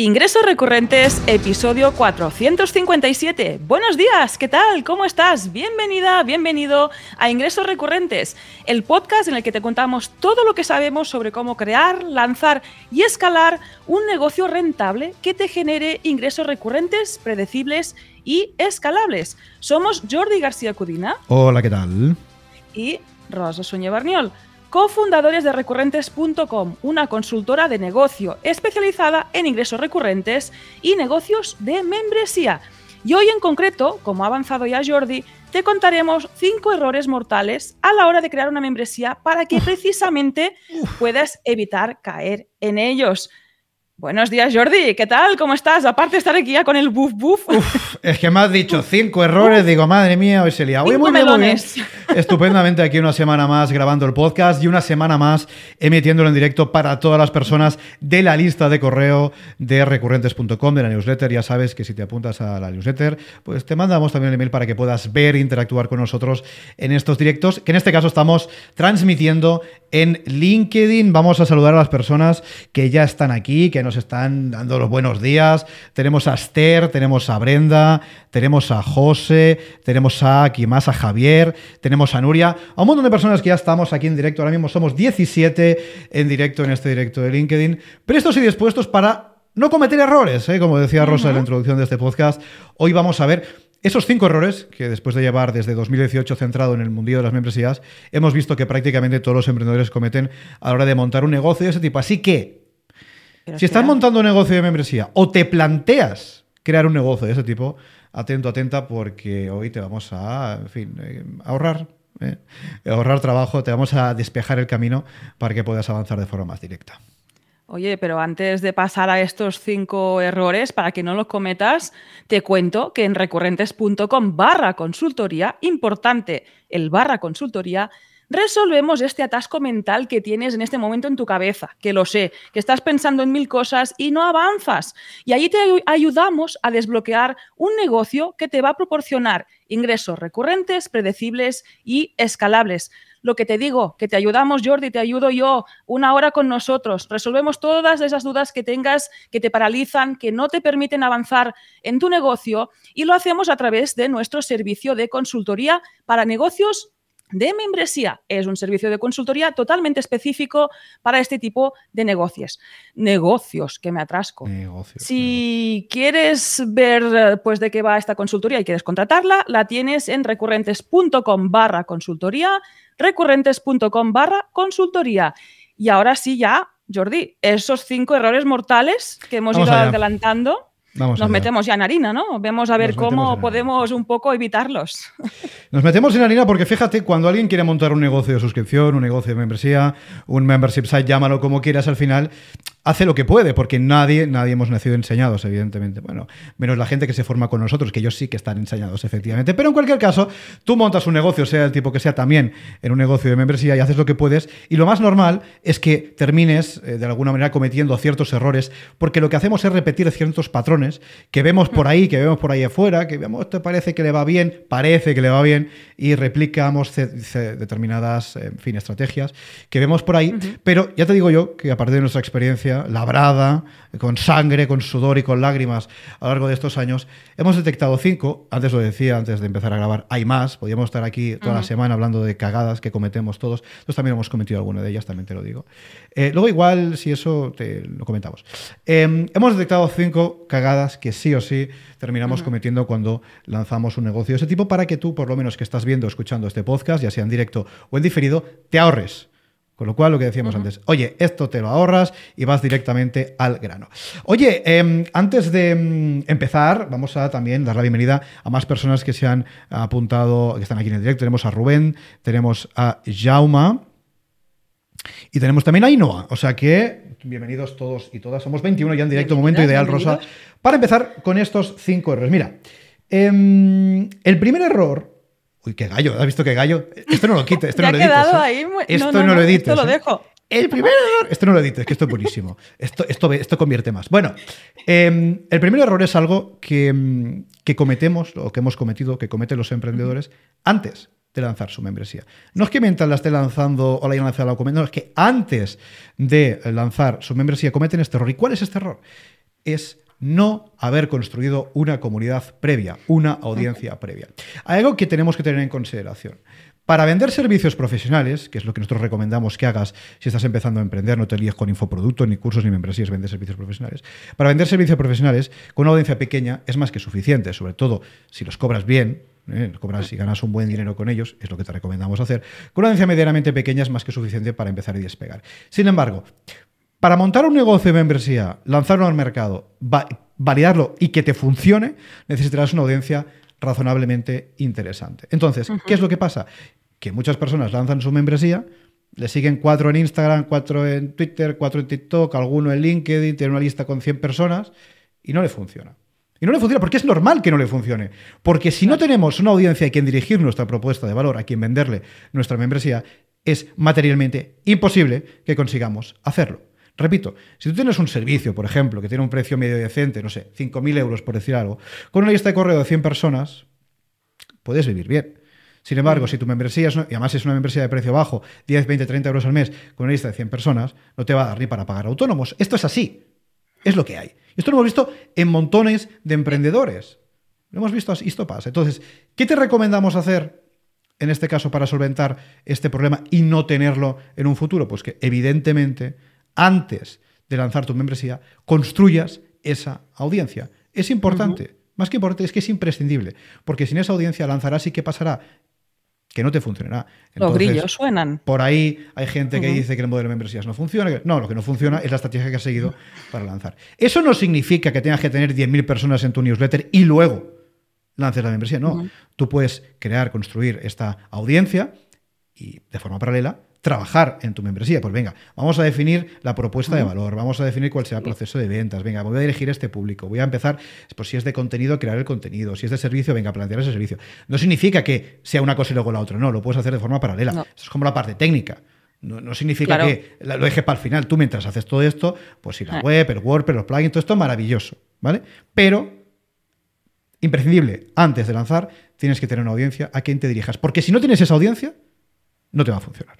Ingresos recurrentes, episodio 457. Buenos días, ¿qué tal? ¿Cómo estás? Bienvenida, bienvenido a Ingresos recurrentes, el podcast en el que te contamos todo lo que sabemos sobre cómo crear, lanzar y escalar un negocio rentable que te genere ingresos recurrentes, predecibles y escalables. Somos Jordi García Cudina. Hola, ¿qué tal? Y Rosa Suñé Barniol cofundadores de recurrentes.com, una consultora de negocio especializada en ingresos recurrentes y negocios de membresía. Y hoy en concreto, como ha avanzado ya Jordi, te contaremos cinco errores mortales a la hora de crear una membresía para que precisamente puedas evitar caer en ellos. Buenos días, Jordi. ¿Qué tal? ¿Cómo estás? Aparte de estar aquí ya con el buff buff. es que me has dicho cinco errores. Digo, madre mía, hoy se lía. Hoy muy Estupendamente aquí una semana más grabando el podcast y una semana más emitiéndolo en directo para todas las personas de la lista de correo de recurrentes.com, de la newsletter. Ya sabes que si te apuntas a la newsletter, pues te mandamos también el email para que puedas ver e interactuar con nosotros en estos directos, que en este caso estamos transmitiendo en LinkedIn. Vamos a saludar a las personas que ya están aquí, que nos nos están dando los buenos días. Tenemos a Esther, tenemos a Brenda, tenemos a José, tenemos a aquí más, a Javier, tenemos a Nuria, a un montón de personas que ya estamos aquí en directo. Ahora mismo somos 17 en directo en este directo de LinkedIn, prestos y dispuestos para no cometer errores, ¿eh? como decía Rosa en la introducción de este podcast. Hoy vamos a ver esos cinco errores, que después de llevar desde 2018 centrado en el mundillo de las membresías, hemos visto que prácticamente todos los emprendedores cometen a la hora de montar un negocio de ese tipo. Así que si estás montando un negocio de membresía o te planteas crear un negocio de ese tipo, atento, atenta, porque hoy te vamos a, en fin, eh, ahorrar. Eh, ahorrar trabajo, te vamos a despejar el camino para que puedas avanzar de forma más directa. Oye, pero antes de pasar a estos cinco errores, para que no los cometas, te cuento que en recurrentes.com barra consultoría, importante el barra consultoría, resolvemos este atasco mental que tienes en este momento en tu cabeza, que lo sé, que estás pensando en mil cosas y no avanzas. Y ahí te ayudamos a desbloquear un negocio que te va a proporcionar ingresos recurrentes, predecibles y escalables. Lo que te digo, que te ayudamos, Jordi, te ayudo yo, una hora con nosotros. Resolvemos todas esas dudas que tengas, que te paralizan, que no te permiten avanzar en tu negocio y lo hacemos a través de nuestro servicio de consultoría para negocios de membresía es un servicio de consultoría totalmente específico para este tipo de negocios. Negocios, que me atrasco. si quieres ver pues, de qué va esta consultoría y quieres contratarla, la tienes en recurrentes.com barra consultoría, recurrentes.com barra consultoría. Y ahora sí, ya, Jordi, esos cinco errores mortales que hemos ido adelantando nos metemos ya en harina, ¿no? Vemos a ver cómo podemos un poco evitarlos. Nos metemos en harina porque fíjate, cuando alguien quiere montar un negocio de suscripción, un negocio de membresía, un membership site, llámalo como quieras, al final hace lo que puede, porque nadie, nadie hemos nacido enseñados, evidentemente. Bueno, menos la gente que se forma con nosotros, que ellos sí que están enseñados, efectivamente. Pero en cualquier caso, tú montas un negocio, sea el tipo que sea también, en un negocio de membresía y haces lo que puedes. Y lo más normal es que termines, eh, de alguna manera, cometiendo ciertos errores, porque lo que hacemos es repetir ciertos patrones que vemos por ahí, que vemos por ahí afuera, que vemos, esto parece que le va bien, parece que le va bien, y replicamos determinadas, en fin, estrategias que vemos por ahí. Pero ya te digo yo que a partir de nuestra experiencia, labrada, con sangre, con sudor y con lágrimas a lo largo de estos años. Hemos detectado cinco, antes lo decía, antes de empezar a grabar, hay más, podríamos estar aquí toda la semana hablando de cagadas que cometemos todos, nosotros también hemos cometido alguna de ellas, también te lo digo. Eh, luego igual, si eso, te lo comentamos. Em, hemos detectado cinco cagadas que sí o sí terminamos cometiendo cuando lanzamos un negocio de ese tipo para que tú, por lo menos que estás viendo, escuchando este podcast, ya sea en directo o en diferido, te ahorres con lo cual, lo que decíamos antes, oye, esto te lo ahorras y vas directamente al grano. Oye, em, antes de em, empezar, vamos a también dar la bienvenida a más personas que se han apuntado, que están aquí en el directo. Tenemos a Rubén, tenemos a Jauma y tenemos también a Inoa. O sea que, bienvenidos todos y todas. Somos 21 ya en directo, momento ideal, Rosa, para empezar con estos cinco errores. Mira, em, el primer error Uy, qué gallo, ¿has visto qué gallo? Esto no lo quites, esto no lo edites. ¿eh? Esto no, lo edites. Esto lo ¿eh? dejo. El primer error. Esto no lo edites, que esto es buenísimo. Esto, esto, esto convierte más. Bueno, em, el primer error es algo que, que, cometemos, o que hemos cometido, que cometen los emprendedores antes de lanzar su membresía. No es que mientras la esté lanzando o la hayan lanzado la no, es que antes de lanzar su membresía cometen este error. ¿Y cuál es este error? es no haber construido una comunidad previa, una audiencia previa. Hay algo que tenemos que tener en consideración. Para vender servicios profesionales, que es lo que nosotros recomendamos que hagas si estás empezando a emprender, no te líes con infoproductos, ni cursos, ni membresías, vender servicios profesionales. Para vender servicios profesionales, con una audiencia pequeña es más que suficiente, sobre todo si los cobras bien, ¿eh? cobras y ganas un buen dinero con ellos, es lo que te recomendamos hacer. Con una audiencia medianamente pequeña es más que suficiente para empezar y despegar. Sin embargo, para montar un negocio de membresía, lanzarlo al mercado, validarlo y que te funcione, necesitarás una audiencia razonablemente interesante. Entonces, ¿qué es lo que pasa? Que muchas personas lanzan su membresía, le siguen cuatro en Instagram, cuatro en Twitter, cuatro en TikTok, alguno en LinkedIn, tiene una lista con 100 personas y no le funciona. Y no le funciona porque es normal que no le funcione. Porque si no tenemos una audiencia a quien dirigir nuestra propuesta de valor, a quien venderle nuestra membresía, es materialmente imposible que consigamos hacerlo. Repito, si tú tienes un servicio, por ejemplo, que tiene un precio medio decente, no sé, 5.000 euros por decir algo, con una lista de correo de 100 personas, puedes vivir bien. Sin embargo, si tu membresía es, y además es una membresía de precio bajo, 10, 20, 30 euros al mes, con una lista de 100 personas, no te va a dar ni para pagar autónomos. Esto es así. Es lo que hay. Esto lo hemos visto en montones de emprendedores. Lo hemos visto así, esto pasa. Entonces, ¿qué te recomendamos hacer en este caso para solventar este problema y no tenerlo en un futuro? Pues que evidentemente antes de lanzar tu membresía, construyas esa audiencia. Es importante, más que importante, es que es imprescindible, porque sin esa audiencia lanzarás y ¿qué pasará? Que no te funcionará. Los grillos suenan. Por ahí hay gente que dice que el modelo de membresías no funciona. No, lo que no funciona es la estrategia que has seguido para lanzar. Eso no significa que tengas que tener 10.000 personas en tu newsletter y luego lances la membresía. No, tú puedes crear, construir esta audiencia y de forma paralela trabajar en tu membresía. Pues venga, vamos a definir la propuesta de valor, vamos a definir cuál será el proceso de ventas, venga, voy a dirigir a este público, voy a empezar, pues si es de contenido, crear el contenido, si es de servicio, venga, plantear ese servicio. No significa que sea una cosa y luego la otra, no, lo puedes hacer de forma paralela. Eso es como la parte técnica. No, significa que lo dejes para el final. Tú mientras haces todo esto, pues si la ah. web, el WordPress, los plugins, todo esto maravilloso, ¿vale? Pero, imprescindible, antes de lanzar, tienes que tener una audiencia a quien te dirijas. Porque si no tienes esa audiencia, no te va a funcionar.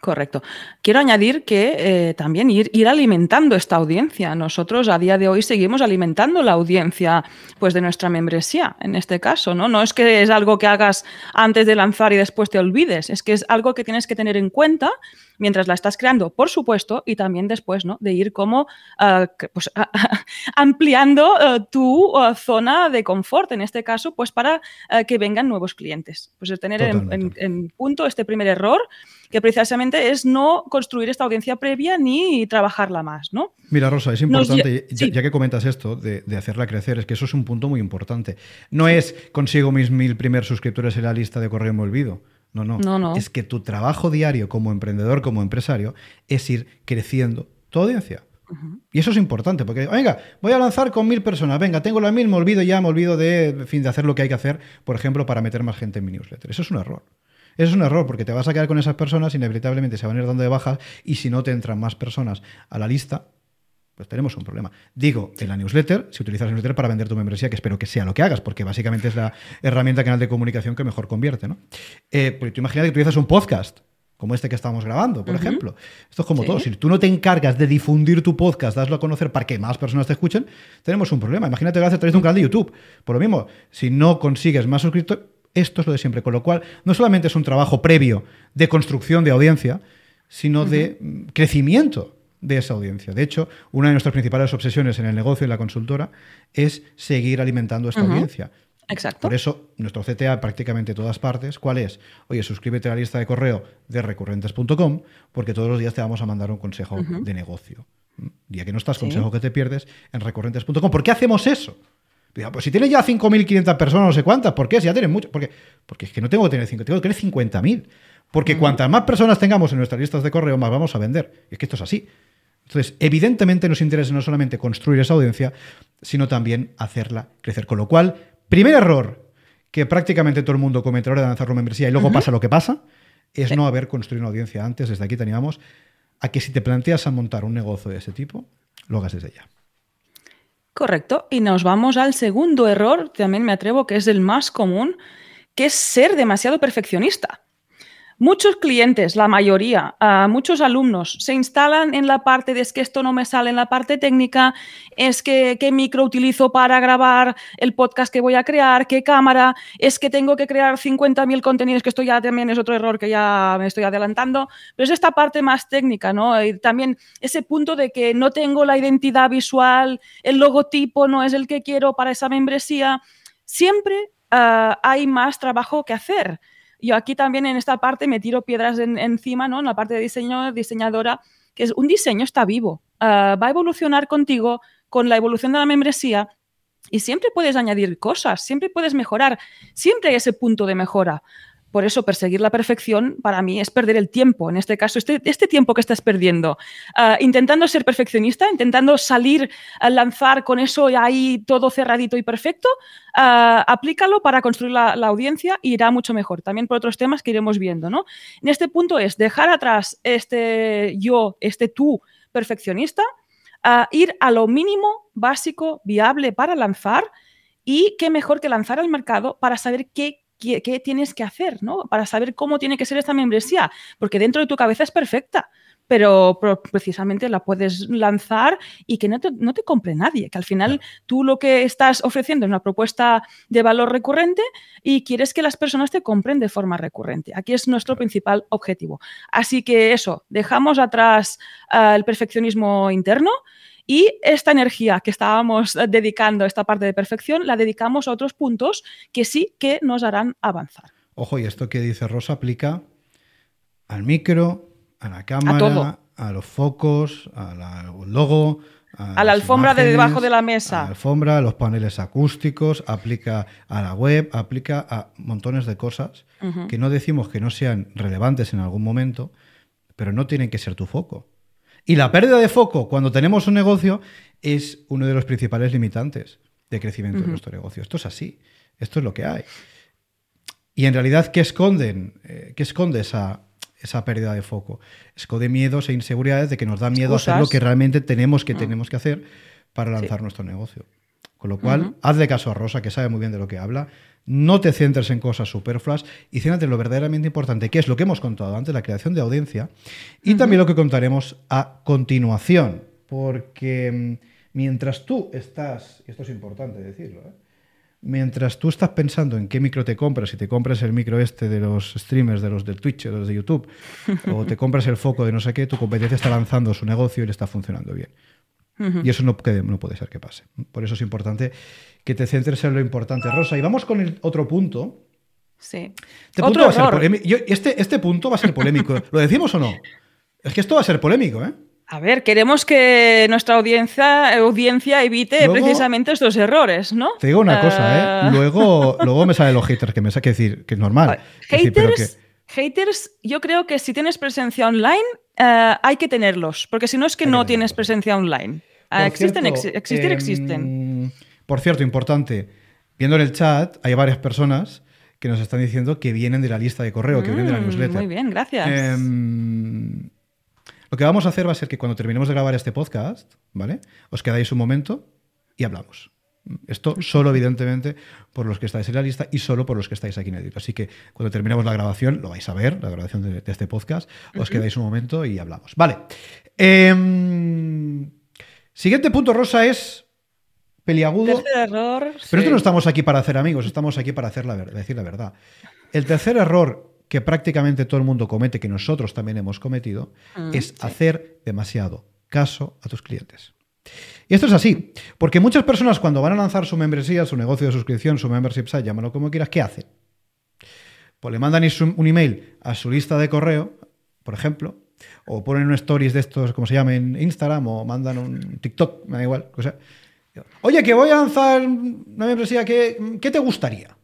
Correcto. Quiero añadir que eh, también ir, ir, alimentando esta audiencia. Nosotros a día de hoy seguimos alimentando la audiencia pues, de nuestra membresía, en este caso. ¿no? no es que es algo que hagas antes de lanzar y después te olvides, es que es algo que tienes que tener en cuenta mientras la estás creando, por supuesto, y también después, ¿no? De ir como eh, pues, ampliando eh, tu eh, zona de confort, en este caso, pues para que vengan nuevos clientes. Pues tener en, punto este primer error, que precisamente es no construir esta audiencia previa ni trabajarla más, ¿no? Mira, Rosa, es importante, ya, que comentas esto de, de, hacerla crecer, es que eso es un punto muy importante. No es consigo mis mil primeros suscriptores en la lista de correo me olvido. No, no, Es que tu trabajo diario como emprendedor, como empresario, es ir creciendo tu audiencia. Y eso es importante, porque, venga, voy a lanzar con mil personas, venga, tengo la mil, me olvido ya, me olvido de, fin, de hacer lo que hay que hacer, por ejemplo, para meter más gente en mi newsletter. Eso es un error. Eso es un error, porque te vas a quedar con esas personas, inevitablemente se van a ir dando de bajas, y si no te entran más personas a la lista, pues tenemos un problema. Digo, en la newsletter, si utilizas la newsletter para vender tu membresía, que espero que sea lo que hagas, porque básicamente es la herramienta canal de comunicación que mejor convierte, ¿no? Eh, pues tú imagínate que utilizas un podcast, como este que estamos grabando, por ejemplo. Esto es como todo. Si tú no te encargas de difundir tu podcast, daslo a conocer para que más personas te escuchen, tenemos un problema. Imagínate que lo haces a través de un canal de YouTube. Por lo mismo, si no consigues más suscriptores, esto es lo de siempre. Con lo cual, no solamente es un trabajo previo de construcción de audiencia, sino de mm, crecimiento de esa audiencia. De hecho, una de nuestras principales obsesiones en el negocio y la consultora es seguir alimentando esta audiencia. Exacto. Por eso, nuestro CTA prácticamente todas partes, ¿cuál es? Oye, suscríbete a la lista de correo de recurrentes.com porque todos los días te vamos a mandar un consejo de negocio. Día que no estás, consejo que te pierdes en recurrentes.com. ¿Por qué hacemos eso? Pues si tienes ya 5.500 personas, no sé cuántas, ¿por qué? Si ya tienes mucho. Porque, porque es que no tengo que tener 5, tengo que tener 50.000. Porque cuantas más personas tengamos en nuestras listas de correo, más vamos a vender. Y es que esto es así. Entonces, evidentemente nos interesa no solamente construir esa audiencia, sino también hacerla crecer. Con lo cual, primer error que prácticamente todo el mundo comete a la hora de lanzar una membresía y luego pasa lo que pasa, es no haber construido una audiencia antes. Desde aquí te animamos a que si te planteas a montar un negocio de ese tipo, lo hagas desde ya. Correcto. Y nos vamos al segundo error, también me atrevo que es el más común, que es ser demasiado perfeccionista. Muchos clientes, la mayoría, uh, muchos alumnos se instalan en la parte de es que esto no me sale en la parte técnica, es que qué micro utilizo para grabar el podcast que voy a crear, qué cámara, es que tengo que crear 50.000 contenidos, que esto ya también es otro error que ya me estoy adelantando, pero es esta parte más técnica, ¿no? Y también ese punto de que no tengo la identidad visual, el logotipo no es el que quiero para esa membresía, siempre uh, hay más trabajo que hacer yo aquí también en esta parte me tiro piedras encima, ¿no? En la parte de diseño, diseñadora, que es un diseño está vivo, ah, va a evolucionar contigo con la evolución de la membresía y siempre puedes añadir cosas, siempre puedes mejorar, siempre hay ese punto de mejora. Por eso perseguir la perfección para mí es perder el tiempo. En este caso, este, este tiempo que estás perdiendo, uh, intentando ser perfeccionista, intentando salir a lanzar con eso ahí todo cerradito y perfecto, uh, aplícalo para construir la, audiencia y irá mucho mejor. También por otros temas que iremos viendo. ¿no? En este punto es dejar atrás este yo, este tú perfeccionista, uh, ir a lo mínimo básico, viable para lanzar y qué mejor que lanzar al mercado para saber qué qué, tienes que hacer, ¿no? Para saber cómo tiene que ser esta membresía, porque dentro de tu cabeza es perfecta, pero, precisamente la puedes lanzar y que no te, no te, compre nadie, que al final tú lo que estás ofreciendo es una propuesta de valor recurrente y quieres que las personas te compren de forma recurrente. Aquí es nuestro principal objetivo. Así que eso, dejamos atrás uh, el perfeccionismo interno y esta energía que estábamos eh, dedicando a esta parte de perfección la dedicamos a otros puntos que sí que nos harán avanzar. Ojo, y esto que dice Rosa aplica al micro, a la cámara, a, los focos, al logo, a, la alfombra de debajo de la mesa. A la alfombra, a los paneles acústicos, aplica a la web, aplica a montones de cosas que no decimos que no sean relevantes en algún momento, pero no tienen que ser tu foco. Y la pérdida de foco cuando tenemos un negocio es uno de los principales limitantes de crecimiento de nuestro negocio. Esto es así, esto es lo que hay. Y en realidad, ¿qué esconden? Eh, ¿Qué esconde esa, esa pérdida de foco? Esconde miedos e inseguridades de que nos da miedo hacer lo que realmente tenemos que, mm. tenemos que hacer para lanzar nuestro negocio. Con lo cual, hazle caso a Rosa, que sabe muy bien de lo que habla. No te centres en cosas superfluas y céntrate en lo verdaderamente importante, que es lo que hemos contado antes, la creación de audiencia, y también lo que contaremos a continuación. Porque mm, mientras tú estás, y esto es importante decirlo, ¿eh? mientras tú estás pensando en qué micro te compras, si te compras el micro este de los streamers, de los de Twitch, de los de YouTube, o te compras el foco de no sé qué, tu competencia está lanzando su negocio y le está funcionando bien. Y eso no, no puede ser que pase. Por eso es importante que te centres en lo importante. Rosa, y vamos con el otro punto. Sí. Este punto, va a ser este, este punto va a ser polémico. ¿Lo decimos o no? Es que esto va a ser polémico, ¿eh? A ver, queremos que nuestra audiencia, audiencia evite precisamente estos errores, ¿no? Te digo una cosa, ¿eh? Ah. Luego, luego me salen los haters, que me saque decir que es normal. Haters, haters, yo creo que si tienes presencia online, eh, hay que tenerlos, porque si no es que no tienes presencia online. Eh, existen, existir existen. Em, por cierto, importante, viendo en el chat, hay varias personas que nos están diciendo que vienen de la lista de correo, que vienen de la mm, newsletter. Muy bien, gracias. Em, lo que vamos a hacer va a ser que cuando terminemos de grabar este podcast, ¿vale? Os quedáis un momento y hablamos. Esto solo, evidentemente, por los que estáis en la lista y solo por los que estáis aquí en el Así que cuando terminemos la grabación, lo vais a ver, la grabación de, este podcast, os quedáis un momento y hablamos. Vale. Em, siguiente punto, Rosa, es peliagudo. Tercer error. Pero esto no estamos aquí para hacer amigos, estamos aquí para hacer la, decir la verdad. El tercer error que prácticamente todo el mundo comete, que nosotros también hemos cometido, mm, es hacer demasiado caso a tus clientes. Y esto es así, porque muchas personas cuando van a lanzar su membresía, su negocio de suscripción, su membership site, llámalo como quieras, ¿qué hacen? Pues le mandan un email a su lista de correo, por ejemplo, o ponen un stories de estos, como se llama, en Instagram, o mandan un TikTok, me da igual. O sea, Oye, que voy a lanzar una membresía, ¿qué, qué te gustaría?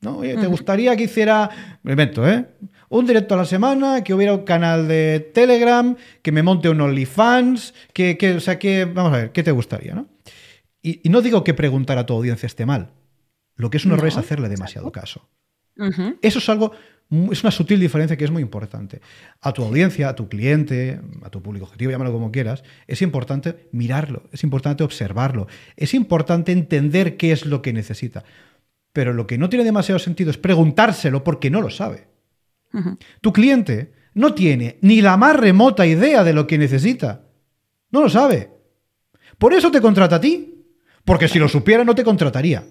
¿No? Oye, ¿te gustaría que hiciera, me invento, ¿eh? un directo a la semana, que hubiera un canal de Telegram, que me monte un OnlyFans, que, que o sea, que, vamos a ver, ¿qué te gustaría? ¿no? Y, no digo que preguntar a tu audiencia esté mal. Lo que es un error es hacerle demasiado caso. Eso es algo, es una sutil diferencia que es muy importante. A tu audiencia, a tu cliente, a tu público objetivo, llámalo como quieras, es importante mirarlo, es importante observarlo, es importante entender qué es lo que necesita. Pero lo que no tiene demasiado sentido es preguntárselo porque no lo sabe. Tu cliente no tiene ni la más remota idea de lo que necesita. No lo sabe. Por eso te contrata a ti. Porque si lo supiera no te contrataría.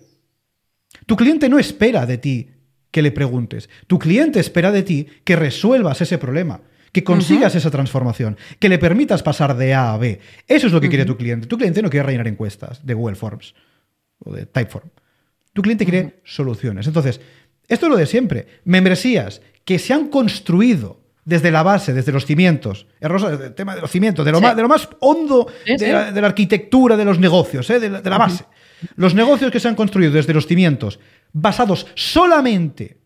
Tu cliente no espera de ti que le preguntes. Tu cliente espera de ti que resuelvas ese problema, que consigas esa transformación, que le permitas pasar de A a B. Eso es lo que quiere tu cliente. Tu cliente no quiere rellenar encuestas de Google Forms o de Typeform. Tu cliente quiere soluciones. Entonces, esto es lo de siempre. Membresías que se han construido desde la base, desde los cimientos, el tema de los cimientos, de lo, más, de lo más, hondo de, la, arquitectura de los negocios, ¿eh? de, la, base. Los negocios que se han construido desde los cimientos, basados solamente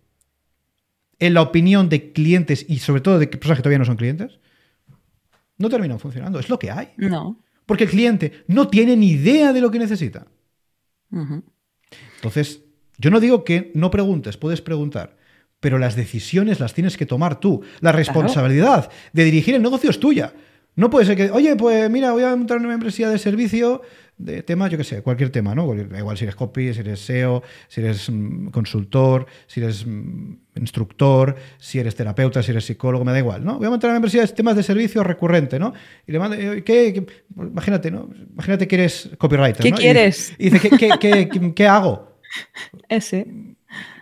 en la opinión de clientes y sobre todo de personas que todavía no son clientes, no terminan funcionando. Es lo que hay. No. Porque el cliente no tiene ni idea de lo que necesita. Entonces, yo no digo que no preguntes, puedes preguntar pero las decisiones las tienes que tomar tú. La responsabilidad de dirigir el negocio es tuya. No puede ser que, oye, pues mira, voy a montar una membresía de servicio de temas, yo qué sé, cualquier tema, ¿no? igual si eres copy, si eres SEO, si eres mm, consultor, si eres mm, instructor, si eres terapeuta, si eres psicólogo, me da igual, ¿no? Voy a montar una membresía de temas de servicio recurrente, ¿no? Y le mando, eh, ¿qué, imagínate, ¿no? Imagínate que eres copywriter, ¿Qué quieres? Y, dice, ¿qué, qué hago? Ese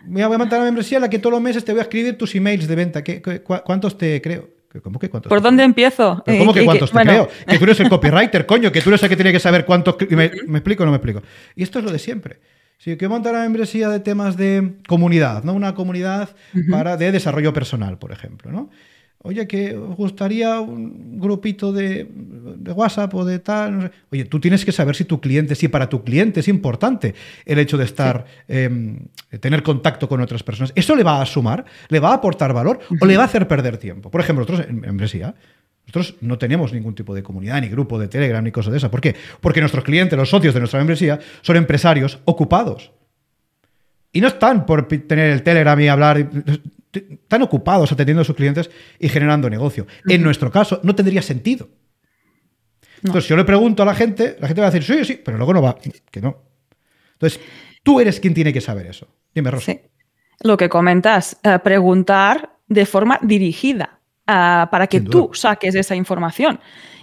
voy a montar una membresía en la que todos los meses te voy a escribir tus emails de venta. ¿Qué, cuántos te creo? ¿Cómo que cuántos? ¿Por dónde empiezo? ¿Cómo que cuántos te creo? Que tú eres el copywriter, coño, que tú eres el que tiene que saber cuántos. ¿Me, explico o no me explico? Y esto es lo de siempre. Si quiero montar una membresía de temas de comunidad, ¿no? Una comunidad para, de desarrollo personal, por ejemplo, ¿no? Oye, que os gustaría un grupito de, WhatsApp o de tal. Oye, tú tienes que saber si tu cliente, si para tu cliente es importante el hecho de estar, em, tener contacto con otras personas. ¿Eso le va a sumar? ¿Le va a aportar valor? ¿O le va a hacer perder tiempo? Por ejemplo, nosotros en membresía, nosotros no tenemos ningún tipo de comunidad, ni grupo de Telegram, ni cosa de esa. ¿Por qué? Porque nuestros clientes, los socios de nuestra membresía, son empresarios ocupados. Y no están por tener el Telegram y hablar están ocupados atendiendo a sus clientes y generando negocio. En nuestro caso, no tendría sentido. Entonces, si yo le pregunto a la gente, la gente va a decir, sí, sí, pero luego no va, que no. Entonces, tú eres quien tiene que saber eso. Dime, Rosa. Sí. Lo que comentas, eh, preguntar de forma dirigida eh, para que tú saques esa información.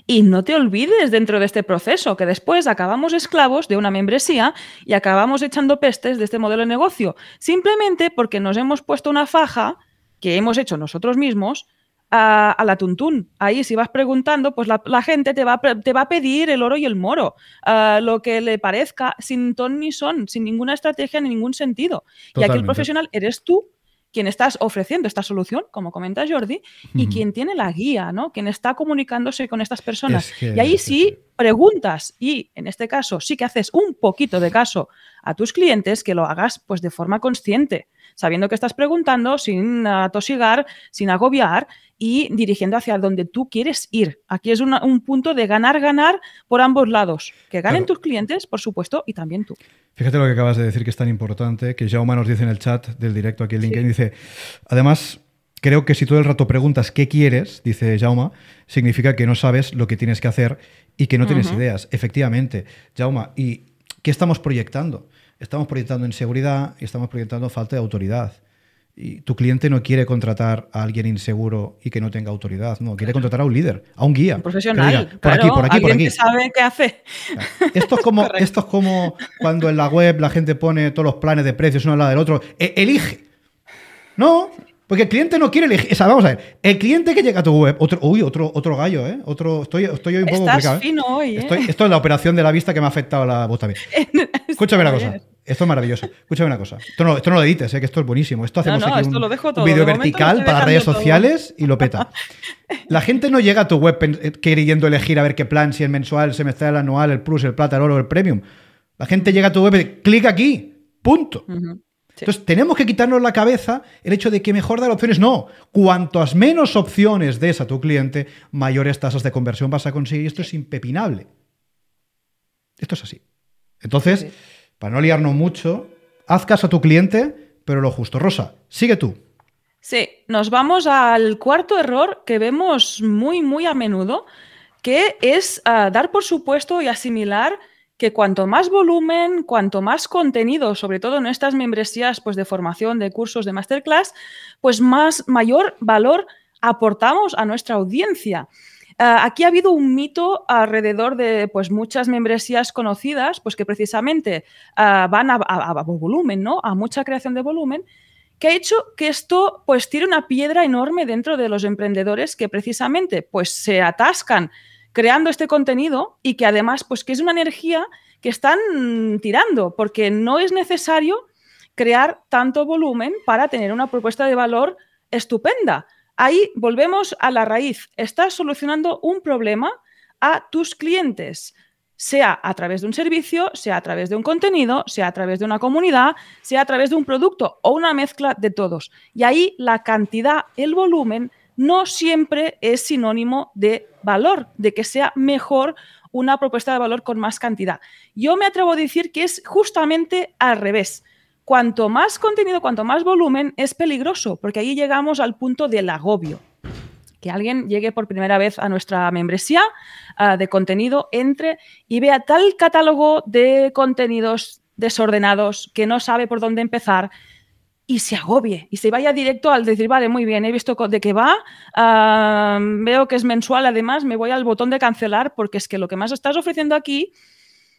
Y no te olvides dentro de este proceso que después acabamos esclavos de una membresía y acabamos echando pestes de este modelo de negocio, simplemente porque nos hemos puesto una faja que hemos hecho nosotros mismos a, la tuntún. Ahí si vas preguntando, pues la, gente te va, te va, a pedir el oro y el moro, lo que le parezca, sin ton ni son, sin ninguna estrategia ni ningún sentido. Y aquí el profesional eres tú quien estás ofreciendo esta solución, como comenta Jordi, y quien tiene la guía, ¿no? Quien está comunicándose con estas personas. y ahí sí preguntas y en este caso sí que haces un poquito de caso a tus clientes, que lo hagas pues de forma consciente, sabiendo que estás preguntando sin atosigar, sin agobiar y dirigiendo hacia donde tú quieres ir. Aquí es un punto de ganar, ganar por ambos lados. Que ganen tus clientes, por supuesto, y también tú. Fíjate lo que acabas de decir que es tan importante, que Jaume nos dice en el chat del directo aquí en LinkedIn, dice, además, creo que si todo el rato preguntas qué quieres, dice Jaume, significa que no sabes lo que tienes que hacer y que no tienes ideas. Efectivamente, Jaume, ¿y qué estamos proyectando? Estamos proyectando inseguridad y estamos proyectando falta de autoridad. Y tu cliente no quiere contratar a alguien inseguro y que no tenga autoridad, no, quiere contratar a un líder, a un guía. Un profesional. por aquí, por aquí, por aquí. Que sabe qué hace. Esto es, como, esto es como cuando en la web la gente pone todos los planes de precios uno al lado del otro. E, elige. No, porque el cliente no quiere elegir. O sea, vamos a ver. El cliente que llega a tu web. Otro, uy, otro, otro gallo, ¿eh? Otro, estoy, estoy hoy un poco complicado. ¿eh? fino hoy, ¿eh? esto es la operación de la vista que me ha afectado la voz también. Escúchame una cosa. Esto es maravilloso. Escúchame una cosa. Esto no, esto no lo edites, ¿eh? que esto es buenísimo. Esto hacemos aquí un, video vertical para redes sociales y lo peta. La gente no llega a tu web eh, queriendo elegir a ver qué plan, si es mensual, el semestral, anual, el plus, el plata, el oro, el premium. La gente llega a tu web y clic aquí. Punto. Entonces, tenemos que quitarnos la cabeza el hecho de que mejor dar opciones. No, cuantas menos opciones des a tu cliente, mayores tasas de conversión vas a conseguir. Esto es impepinable. Esto es así. Entonces, para no liarnos mucho, haz caso a tu cliente, pero lo justo. Rosa, sigue tú. Sí, nos vamos al cuarto error que vemos muy, muy a menudo, que es ah, dar por supuesto y asimilar que cuanto más volumen, cuanto más contenido, sobre todo en estas membresías pues, de formación, de cursos, de masterclass, pues más mayor valor aportamos a nuestra audiencia. Ah, aquí ha habido un mito alrededor de pues, muchas membresías conocidas, pues que precisamente ah, van a, volumen, ¿no? A mucha creación de volumen, que ha hecho que esto pues tire una piedra enorme dentro de los emprendedores que precisamente pues se atascan creando este contenido y que además, pues que es una energía que están tirando, porque no es necesario crear tanto volumen para tener una propuesta de valor estupenda. Ahí volvemos a la raíz. Estás solucionando un problema a tus clientes, sea a través de un servicio, sea a través de un contenido, sea a través de una comunidad, sea a través de un producto o una mezcla de todos. Y ahí la cantidad, el volumen, no siempre es sinónimo de valor, de que sea mejor una propuesta de valor con más cantidad. Yo me atrevo a decir que es justamente al revés. Cuanto más contenido, cuanto más volumen, es peligroso, porque ahí llegamos al punto del agobio. Que alguien llegue por primera vez a nuestra membresía ah, de contenido, entre y vea tal catálogo de contenidos desordenados que no sabe por dónde empezar y se agobie y se vaya directo al decir, vale, muy bien, he visto de qué va, veo que es mensual, además me voy al botón de cancelar porque es que lo que más estás ofreciendo aquí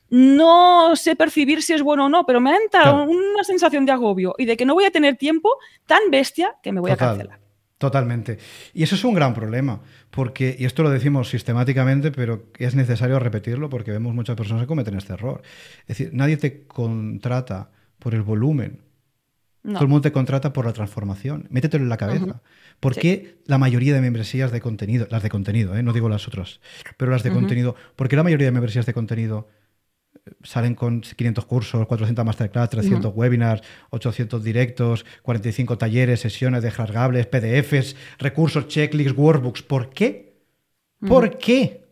no sé percibir si es bueno o no, pero me ha entrado una sensación de agobio y de que no voy a tener tiempo tan bestia que me voy a cancelar. Totalmente. Y eso es un gran problema, porque, y esto lo decimos sistemáticamente, pero es necesario repetirlo porque vemos muchas personas que cometen este error. Es decir, nadie te contrata por el volumen todo el mundo te contrata por la transformación. Métetelo en la cabeza. ¿Por qué la mayoría de membresías de contenido, las de contenido, eh, no digo las otras, pero las de contenido, ¿por qué la mayoría de membresías de contenido eh, salen con 500 cursos, 400 masterclass, 300 webinars, 800 directos, 45 talleres, sesiones descargables, PDFs, recursos, checklists, workbooks? ¿Por qué? ¿Por qué?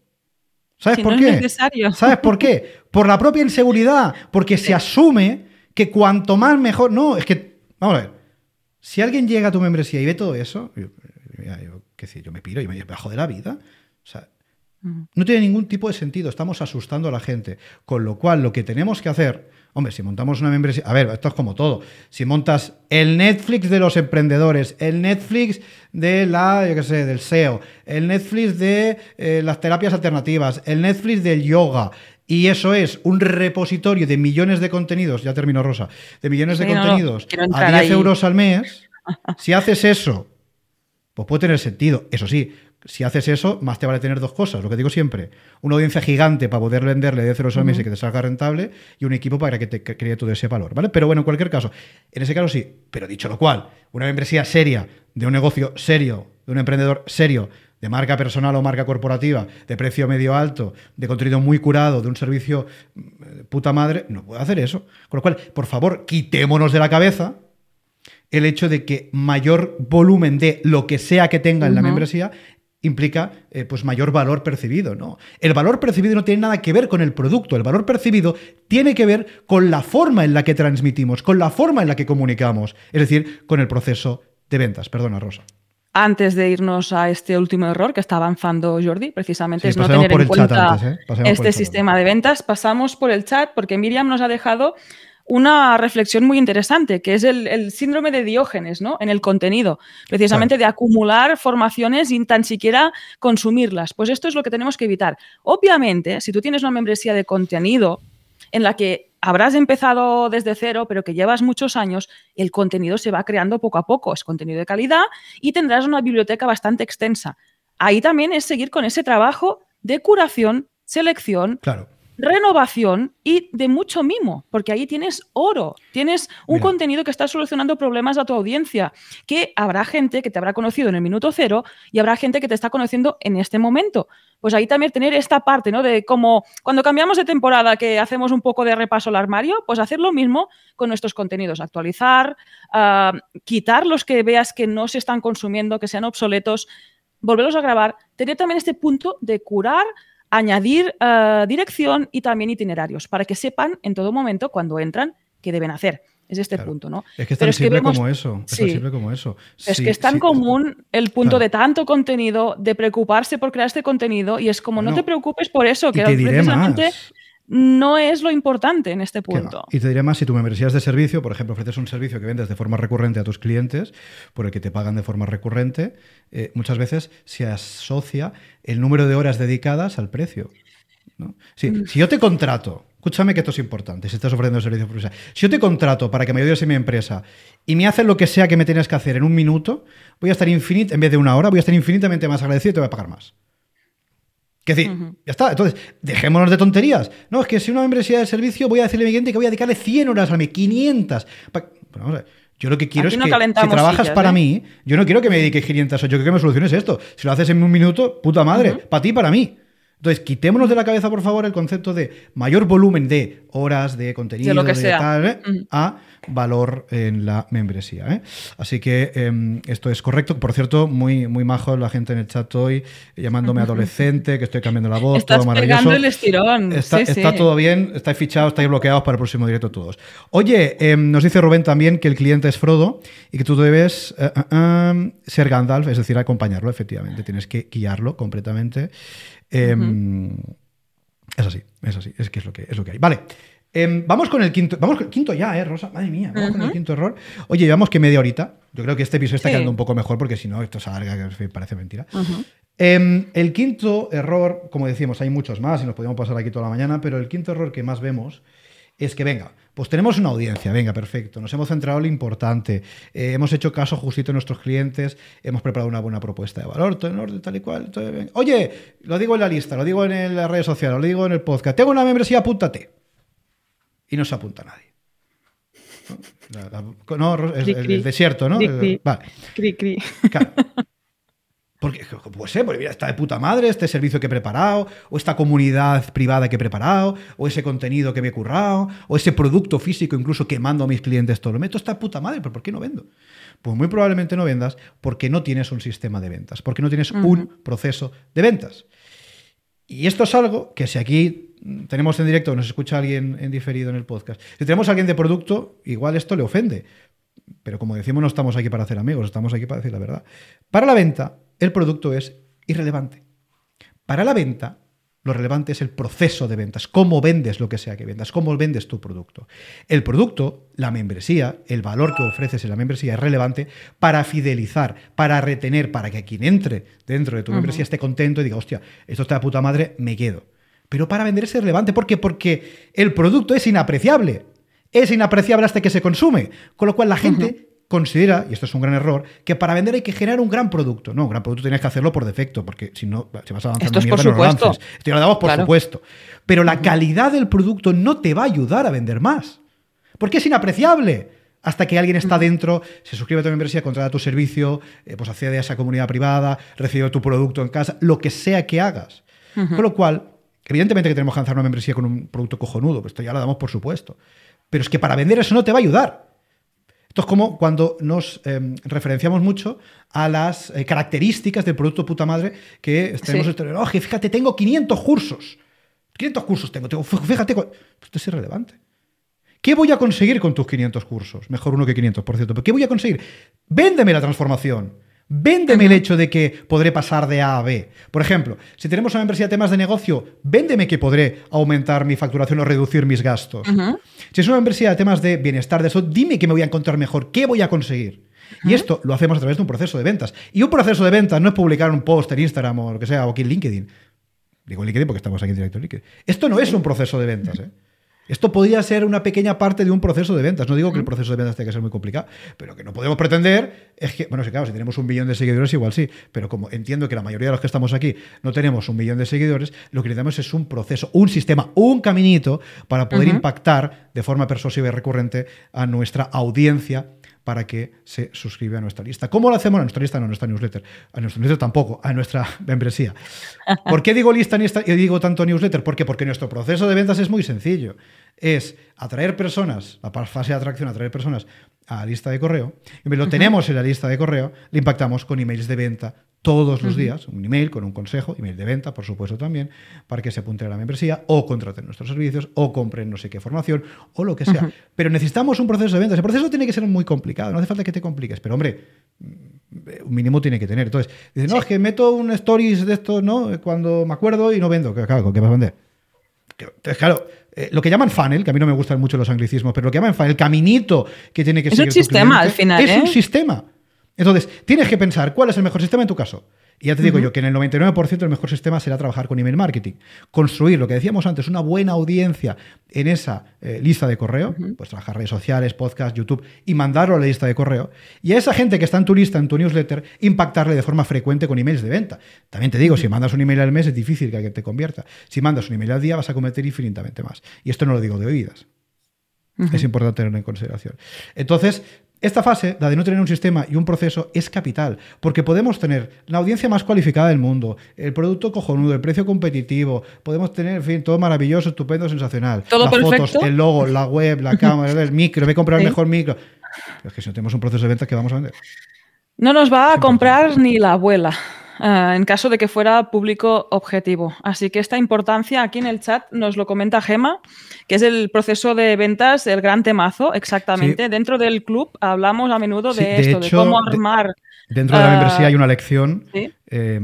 ¿Sabes por qué? ¿Sabes por qué? Por la propia inseguridad, porque se asume que cuanto más mejor. No, es que Vamos a ver. Si alguien llega a tu membresía y ve todo eso, yo, qué sé, yo me piro y me bajo de la vida. O sea, no tiene ningún tipo de sentido. Estamos asustando a la gente. Con lo cual, lo que tenemos que hacer, hombre, si montamos una membresía. A ver, esto es como todo. Si montas el Netflix de los emprendedores, el Netflix de la, yo qué sé, del SEO, el Netflix de eh, las terapias alternativas, el Netflix del yoga, y eso es un repositorio de millones de contenidos, ya terminó Rosa, de millones de contenidos a 10 euros al mes. si haces eso, pues puede tener sentido. Eso sí, si haces eso, más te vale tener dos cosas, lo que digo siempre. Una audiencia gigante para poder venderle 10 euros al mes y que te salga rentable, y un equipo para que te cree todo ese valor, ¿vale? Pero bueno, en cualquier caso, en ese caso sí. Pero dicho lo cual, una membresía seria, de un negocio serio, de un emprendedor serio, de marca personal o marca corporativa, de precio medio alto, de contenido muy curado, de un servicio mm, puta madre, no puede hacer eso. Con lo cual, por favor, quitémonos de la cabeza el hecho de que mayor volumen de lo que sea que tenga en la membresía implica eh, pues mayor valor percibido. ¿no? El valor percibido no tiene nada que ver con el producto, el valor percibido tiene que ver con la forma en la que transmitimos, con la forma en la que comunicamos, es decir, con el proceso de ventas. Perdona, Rosa antes de irnos a este último error que está avanzando Jordi, precisamente es no tener en cuenta ¿eh? este sistema de ventas. Pasamos por el chat porque Miriam nos ha dejado una reflexión muy interesante, que es el, síndrome de Diógenes, ¿no? En el contenido, precisamente de acumular formaciones sin tan siquiera consumirlas. Pues esto es lo que tenemos que evitar. Obviamente, si tú tienes una membresía de contenido en la que habrás empezado desde cero, pero que llevas muchos años, el contenido se va creando poco a poco, es contenido de calidad y tendrás una biblioteca bastante extensa. Ahí también es seguir con ese trabajo de curación, selección, claro renovación y de mucho mimo, porque ahí tienes oro, tienes un contenido que está solucionando problemas a tu audiencia, que habrá gente que te habrá conocido en el minuto cero y habrá gente que te está conociendo en este momento. Pues ahí también tener esta parte, ¿no? De como cuando cambiamos de temporada que hacemos un poco de repaso al armario, pues hacer lo mismo con nuestros contenidos, actualizar, ah, quitar los que veas que no se están consumiendo, que sean obsoletos, volverlos a grabar, tener también este punto de curar añadir eh, dirección y también itinerarios para que sepan en todo momento cuando entran qué deben hacer. Es este punto, ¿no? Es que es tan simple como eso. Es simple como eso. Es que es tan común el punto de tanto contenido, de preocuparse por crear este contenido, y es como, no, te preocupes por eso, que precisamente no es lo importante en este punto. Y te diré más, si tu membresía es de servicio, por ejemplo, ofreces un servicio que vendes de forma recurrente a tus clientes, por el que te pagan de forma recurrente, eh, muchas veces se asocia el número de horas dedicadas al precio. Mm. Si yo te contrato, escúchame que esto es importante, si estás ofreciendo servicio Si yo te contrato para que me ayudes en mi empresa y me haces lo que sea que me tienes que hacer en un minuto, voy a estar infinito, en vez de una hora, voy a estar infinitamente más agradecido y te voy a pagar más. Que decir, ya está. Entonces, dejémonos de tonterías. No, es que si una membresía de servicio, voy a decirle a mi cliente que voy a dedicarle 100 horas a mí, 500. yo lo que quiero es que si trabajas para ¿eh? mí, yo no quiero que me dediques 500 horas, yo quiero que me soluciones esto. Si lo haces en un minuto, puta madre, para ti, para mí. Entonces, quitémonos de la cabeza, por favor, el concepto de mayor volumen de horas de contenido, de, lo que sea. Tal, ¿eh? a valor en la membresía. ¿eh? Así que em, esto es correcto. Por cierto, muy, muy majo la gente en el chat hoy llamándome adolescente, que estoy cambiando la voz, Estás todo maravilloso. el estirón. Está, está todo bien, estáis fichados, estáis bloqueados para el próximo directo todos. Oye, em, nos dice Rubén también que el cliente es Frodo y que tú debes eh, ser Gandalf, es decir, acompañarlo, efectivamente. Tienes que guiarlo completamente. Em, es así, es así, es que es lo que, es lo que hay. Vale. Em, vamos con el quinto. Vamos con el quinto ya, ¿eh, Rosa? Madre mía, vamos con el quinto error. Oye, llevamos que media horita. Yo creo que este episodio está quedando un poco mejor porque si no, esto se alarga, que parece mentira. Em, el quinto error, como decíamos, hay muchos más y nos podemos pasar aquí toda la mañana, pero el quinto error que más vemos es que, venga, pues tenemos una audiencia, venga, perfecto, nos hemos centrado en lo importante, eh, hemos hecho caso justito a nuestros clientes, hemos preparado una buena propuesta de valor, todo en orden, tal y cual. Oye, lo digo en la lista, lo digo en las redes sociales, lo digo en el podcast, tengo una membresía, apúntate. Y no se apunta a nadie. No, es el, desierto, ¿no? Vale. Cri, cri. Claro. Porque, pues sé, porque mira, está de puta madre este servicio que he preparado, o esta comunidad privada que he preparado, o ese contenido que me he currado, o ese producto físico incluso que mando a mis clientes todo. Lo meto está de puta madre, pero ¿por qué no vendo? Pues muy probablemente no vendas porque no tienes un sistema de ventas, porque no tienes un proceso de ventas. Y esto es algo que si aquí tenemos en directo, nos escucha alguien en diferido en el podcast, si tenemos a alguien de producto, igual esto le ofende. Pero como decimos, no estamos aquí para hacer amigos, estamos aquí para decir la verdad. Para la venta, el producto es irrelevante. Para la venta, lo relevante es el proceso de ventas, cómo vendes lo que sea que vendas, cómo vendes tu producto. El producto, la membresía, el valor que ofreces en la membresía es relevante para fidelizar, para retener, para que quien entre dentro de tu membresía esté contento y diga, hostia, esto está de puta madre, me quedo. Pero para vender es relevante, ¿por qué? Porque el producto es inapreciable. Es inapreciable hasta que se consume. Con lo cual la gente considera, y esto es un gran error, que para vender hay que generar un gran producto. No, un gran producto tienes que hacerlo por defecto, porque si no, si vas avanzando esto es por supuesto. Esto lo damos por supuesto. Pero la calidad del producto no te va a ayudar a vender más. Porque es inapreciable. Hasta que alguien está dentro, se suscribe a tu membresía, contrata tu servicio, eh, pues accede a esa comunidad privada, recibe tu producto en casa, lo que sea que hagas. Con lo cual, evidentemente que tenemos que lanzar una membresía con un producto cojonudo, pues esto ya lo damos por supuesto. Pero es que para vender eso no te va a ayudar. Esto es como cuando nos em, referenciamos mucho a las eh, características del producto puta madre que tenemos. Sí. Oye, fíjate, tengo 500 cursos. 500 cursos tengo. tengo fíjate, esto es irrelevante. ¿Qué voy a conseguir con tus 500 cursos? Mejor uno que 500, por cierto. ¿Pero qué voy a conseguir? Véndeme la transformación. Véndeme el hecho de que podré pasar de A a B. Por ejemplo, si tenemos una membresía de temas de negocio, véndeme que podré aumentar mi facturación o reducir mis gastos. Si es una membresía de temas de bienestar, de eso, dime que me voy a encontrar mejor, qué voy a conseguir. Y esto lo hacemos a través de un proceso de ventas. Y un proceso de ventas no es publicar un post en Instagram o lo que sea, o aquí en LinkedIn. Digo LinkedIn porque estamos aquí en directo en LinkedIn. Esto no es un proceso de ventas. ¿eh? Esto podría ser una pequeña parte de un proceso de ventas. No digo que el proceso de ventas tenga que ser muy complicado, pero que no podemos pretender es que, bueno, sí, claro, si tenemos un millón de seguidores, igual sí, pero como entiendo que la mayoría de los que estamos aquí no tenemos un millón de seguidores, lo que necesitamos es un proceso, un sistema, un caminito para poder impactar de forma persuasiva y recurrente a nuestra audiencia para que se suscriba a nuestra lista. ¿Cómo lo hacemos? A nuestra lista, no a nuestra newsletter. A nuestra newsletter tampoco, a nuestra membresía. ¿Por qué digo lista y digo tanto newsletter? ¿Por qué? Porque nuestro proceso de ventas es muy sencillo. Es atraer personas, la fase de atracción, atraer personas a la lista de correo. Y lo tenemos en la lista de correo, le impactamos con emails de venta todos los días, un email con un consejo, email de venta, por supuesto también, para que se apunte a la membresía o contraten nuestros servicios o compren no sé qué formación o lo que sea. Pero necesitamos un proceso de venta. Ese proceso tiene que ser muy complicado, no hace falta que te compliques, pero hombre, un mínimo tiene que tener. Entonces, dice, no, es que meto un stories de esto, ¿no? Cuando me acuerdo y no vendo. Claro, ¿qué vas a vender? claro, eh, lo que llaman funnel, que a mí no me gustan mucho los anglicismos, pero lo que llaman funnel, el caminito que tiene que Es seguir un sistema, al final, Es ¿eh? un sistema. Entonces, tienes que pensar cuál es el mejor sistema en tu caso. Y ya te digo yo que en el 99% el mejor sistema será trabajar con email marketing. Construir, lo que decíamos antes, una buena audiencia en esa eh, lista de correo, pues trabajar redes sociales, podcast, YouTube, y mandarlo a la lista de correo. Y a esa gente que está en tu lista, en tu newsletter, impactarle de forma frecuente con emails de venta. También te digo, si mandas un email al mes es difícil que alguien te convierta. Si mandas un email al día vas a convertir infinitamente más. Y esto no lo digo de oídas. Es importante tenerlo en consideración. Entonces, esta fase, la de no tener un sistema y un proceso, es capital, porque podemos tener la audiencia más cualificada del mundo, el producto cojonudo, el precio competitivo, podemos tener, en fin, todo maravilloso, estupendo, sensacional. Todo Las perfecto. fotos, el logo, la web, la cámara, el micro, me he comprado Sí. el mejor micro. Pero es que si no tenemos un proceso de venta, ¿qué vamos a vender? No nos va a comprar ni la abuela, ah, en caso de que fuera público objetivo. Así que esta importancia aquí en el chat nos lo comenta Gema, que es el proceso de ventas, el gran temazo, exactamente. Dentro del club hablamos a menudo Sí, de, de esto, hecho, de cómo de- armar. Dentro de la Ah, membresía hay una lección sí. eh,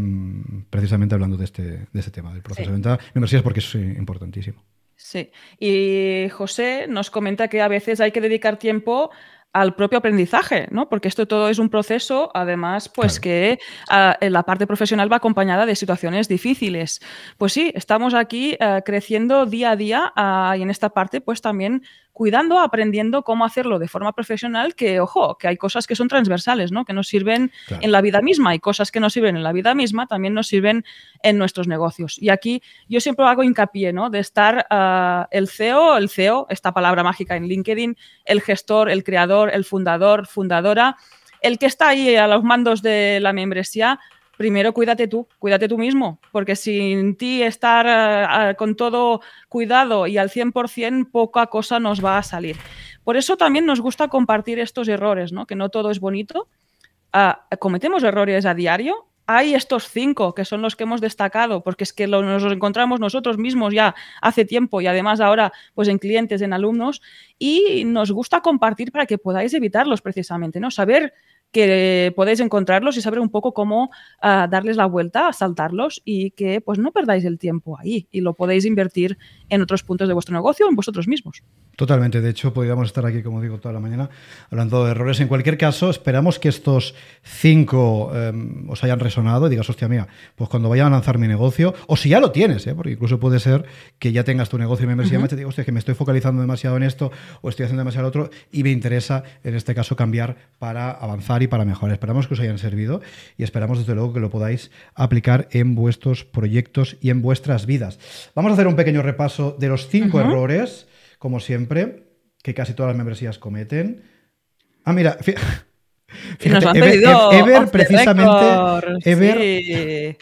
precisamente hablando de este, de este tema, del proceso de venta. Membresías porque es eh, importantísimo. Sí. Y José nos comenta que a veces hay que dedicar tiempo al propio aprendizaje, ¿no? Porque esto todo es un proceso, además, pues Claro. que ah, en la parte profesional va acompañada de situaciones difíciles. Pues sí, estamos aquí ah, creciendo día a día ah, y en esta parte, pues también cuidando, aprendiendo cómo hacerlo de forma profesional, que, ojo, que hay cosas que son transversales, ¿no? Que nos sirven Claro. en la vida misma y cosas que nos sirven en la vida misma también nos sirven en nuestros negocios. Y aquí yo siempre hago hincapié, ¿no? De estar ah, el CEO, el CEO, esta palabra mágica en LinkedIn, el gestor, el creador, el fundador, fundadora, el que está ahí a los mandos de la membresía, primero cuídate tú, cuídate tú mismo, porque sin ti estar ah, con todo cuidado y al 100%, poca cosa nos va a salir. Por eso también nos gusta compartir estos errores, ¿no? Que no todo es bonito. Ah, cometemos errores a diario. Hay estos cinco que son los que hemos destacado, porque es que nos los encontramos nosotros mismos ya hace tiempo y además ahora pues en clientes, en alumnos, y nos gusta compartir para que podáis evitarlos precisamente, ¿no? Saber que podéis encontrarlos y saber un poco cómo ah, darles la vuelta, saltarlos y que pues no perdáis el tiempo ahí y lo podéis invertir en otros puntos de vuestro negocio o en vosotros mismos. Totalmente. De hecho, podríamos estar aquí, como digo, toda la mañana hablando de errores. En cualquier caso, esperamos que estos cinco eh, os hayan resonado y digas, hostia mía, pues cuando vaya a lanzar mi negocio, o si ya lo tienes, ¿eh? porque incluso puede ser que ya tengas tu negocio de membresía, y te digo, hostia, que me estoy focalizando demasiado en esto o estoy haciendo demasiado otro y me interesa, en este caso, cambiar para avanzar y para mejorar. Esperamos que os hayan servido y esperamos, desde luego, que lo podáis aplicar en vuestros proyectos y en vuestras vidas. Vamos a hacer un pequeño repaso de los cinco errores como siempre, que casi todas las membresías cometen. Ah, mira, nos fíjate, han Ever, pedido Ever precisamente, record, Ever, sí.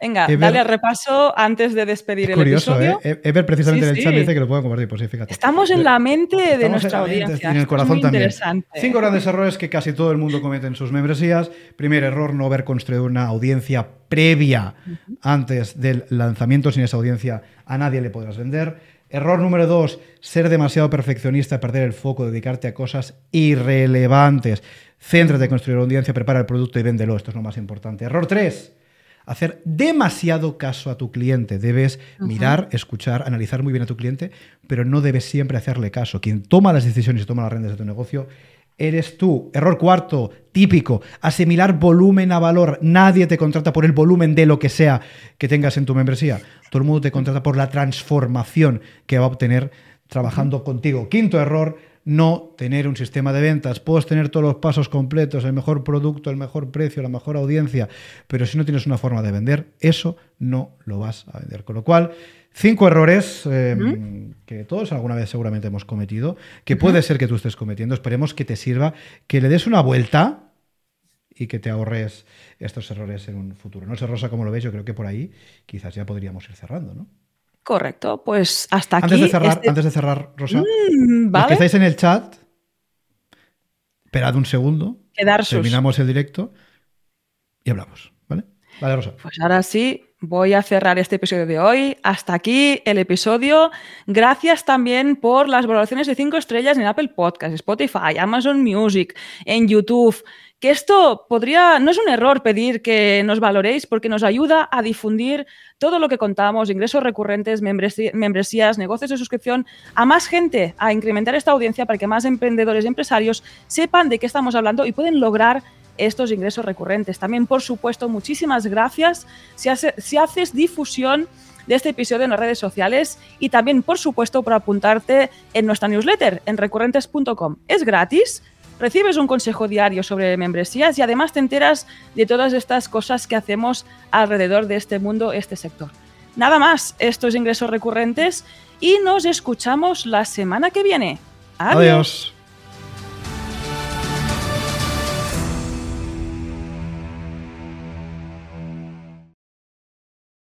Venga, Ever- dale al repaso antes de despedir es el curioso, episodio. ¿eh? Ever precisamente Sí, en el chat sí. me dice que lo puedo compartir, pues sí, fíjate. Estamos en la mente de Estamos nuestra audiencia. En el corazón también. Cinco grandes errores que casi todo el mundo comete en sus membresías. Primer error, no haber construido una audiencia previa antes del lanzamiento. Sin esa audiencia a nadie le podrás vender. Error número dos, ser demasiado perfeccionista, perder el foco, dedicarte a cosas irrelevantes. Céntrate en construir audiencia, prepara el producto y véndelo. Esto es lo más importante. Error tres, hacer demasiado caso a tu cliente. Debes mirar, escuchar, analizar muy bien a tu cliente, pero no debes siempre hacerle caso. Quien toma las decisiones y toma las riendas de tu negocio eres tú. Error cuarto, típico, asimilar volumen a valor. Nadie te contrata por el volumen de lo que sea que tengas en tu membresía. Todo el mundo te contrata por la transformación que va a obtener trabajando contigo. Quinto error, no tener un sistema de ventas. Puedes tener todos los pasos completos, el mejor producto, el mejor precio, la mejor audiencia, pero si no tienes una forma de vender, eso no lo vas a vender. Con lo cual, cinco errores eh, que todos alguna vez seguramente hemos cometido, que puede ser que tú estés cometiendo. Esperemos que te sirva, que le des una vuelta y que te ahorres estos errores en un futuro. No sé, Rosa, cómo lo ves, yo creo que por ahí quizás ya podríamos ir cerrando, ¿no? Correcto, pues hasta aquí. Antes de cerrar, este- antes de cerrar Rosa, Mm, los ¿Vale? que estáis en el chat, esperad un segundo, Quedar sus. terminamos el directo y hablamos, ¿vale? Rosa. Pues ahora sí, voy a cerrar este episodio de hoy. Hasta aquí el episodio. Gracias también por las valoraciones de 5 estrellas en Apple Podcasts, Spotify, Amazon Music, en YouTube. Que esto podría, no es un error pedir que nos valoréis porque nos ayuda a difundir todo lo que contamos, ingresos recurrentes, membresías, negocios de suscripción, a más gente, a incrementar esta audiencia para que más emprendedores y empresarios sepan de qué estamos hablando y pueden lograr estos ingresos recurrentes. También, por supuesto, muchísimas gracias si, haces difusión de este episodio en las redes sociales y también, por supuesto, por apuntarte en nuestra newsletter en recurrentes.com. Es gratis, recibes un consejo diario sobre membresías y además te enteras de todas estas cosas que hacemos alrededor de este mundo, este sector. Nada más, estos ingresos recurrentes y nos escuchamos la semana que viene. Adiós.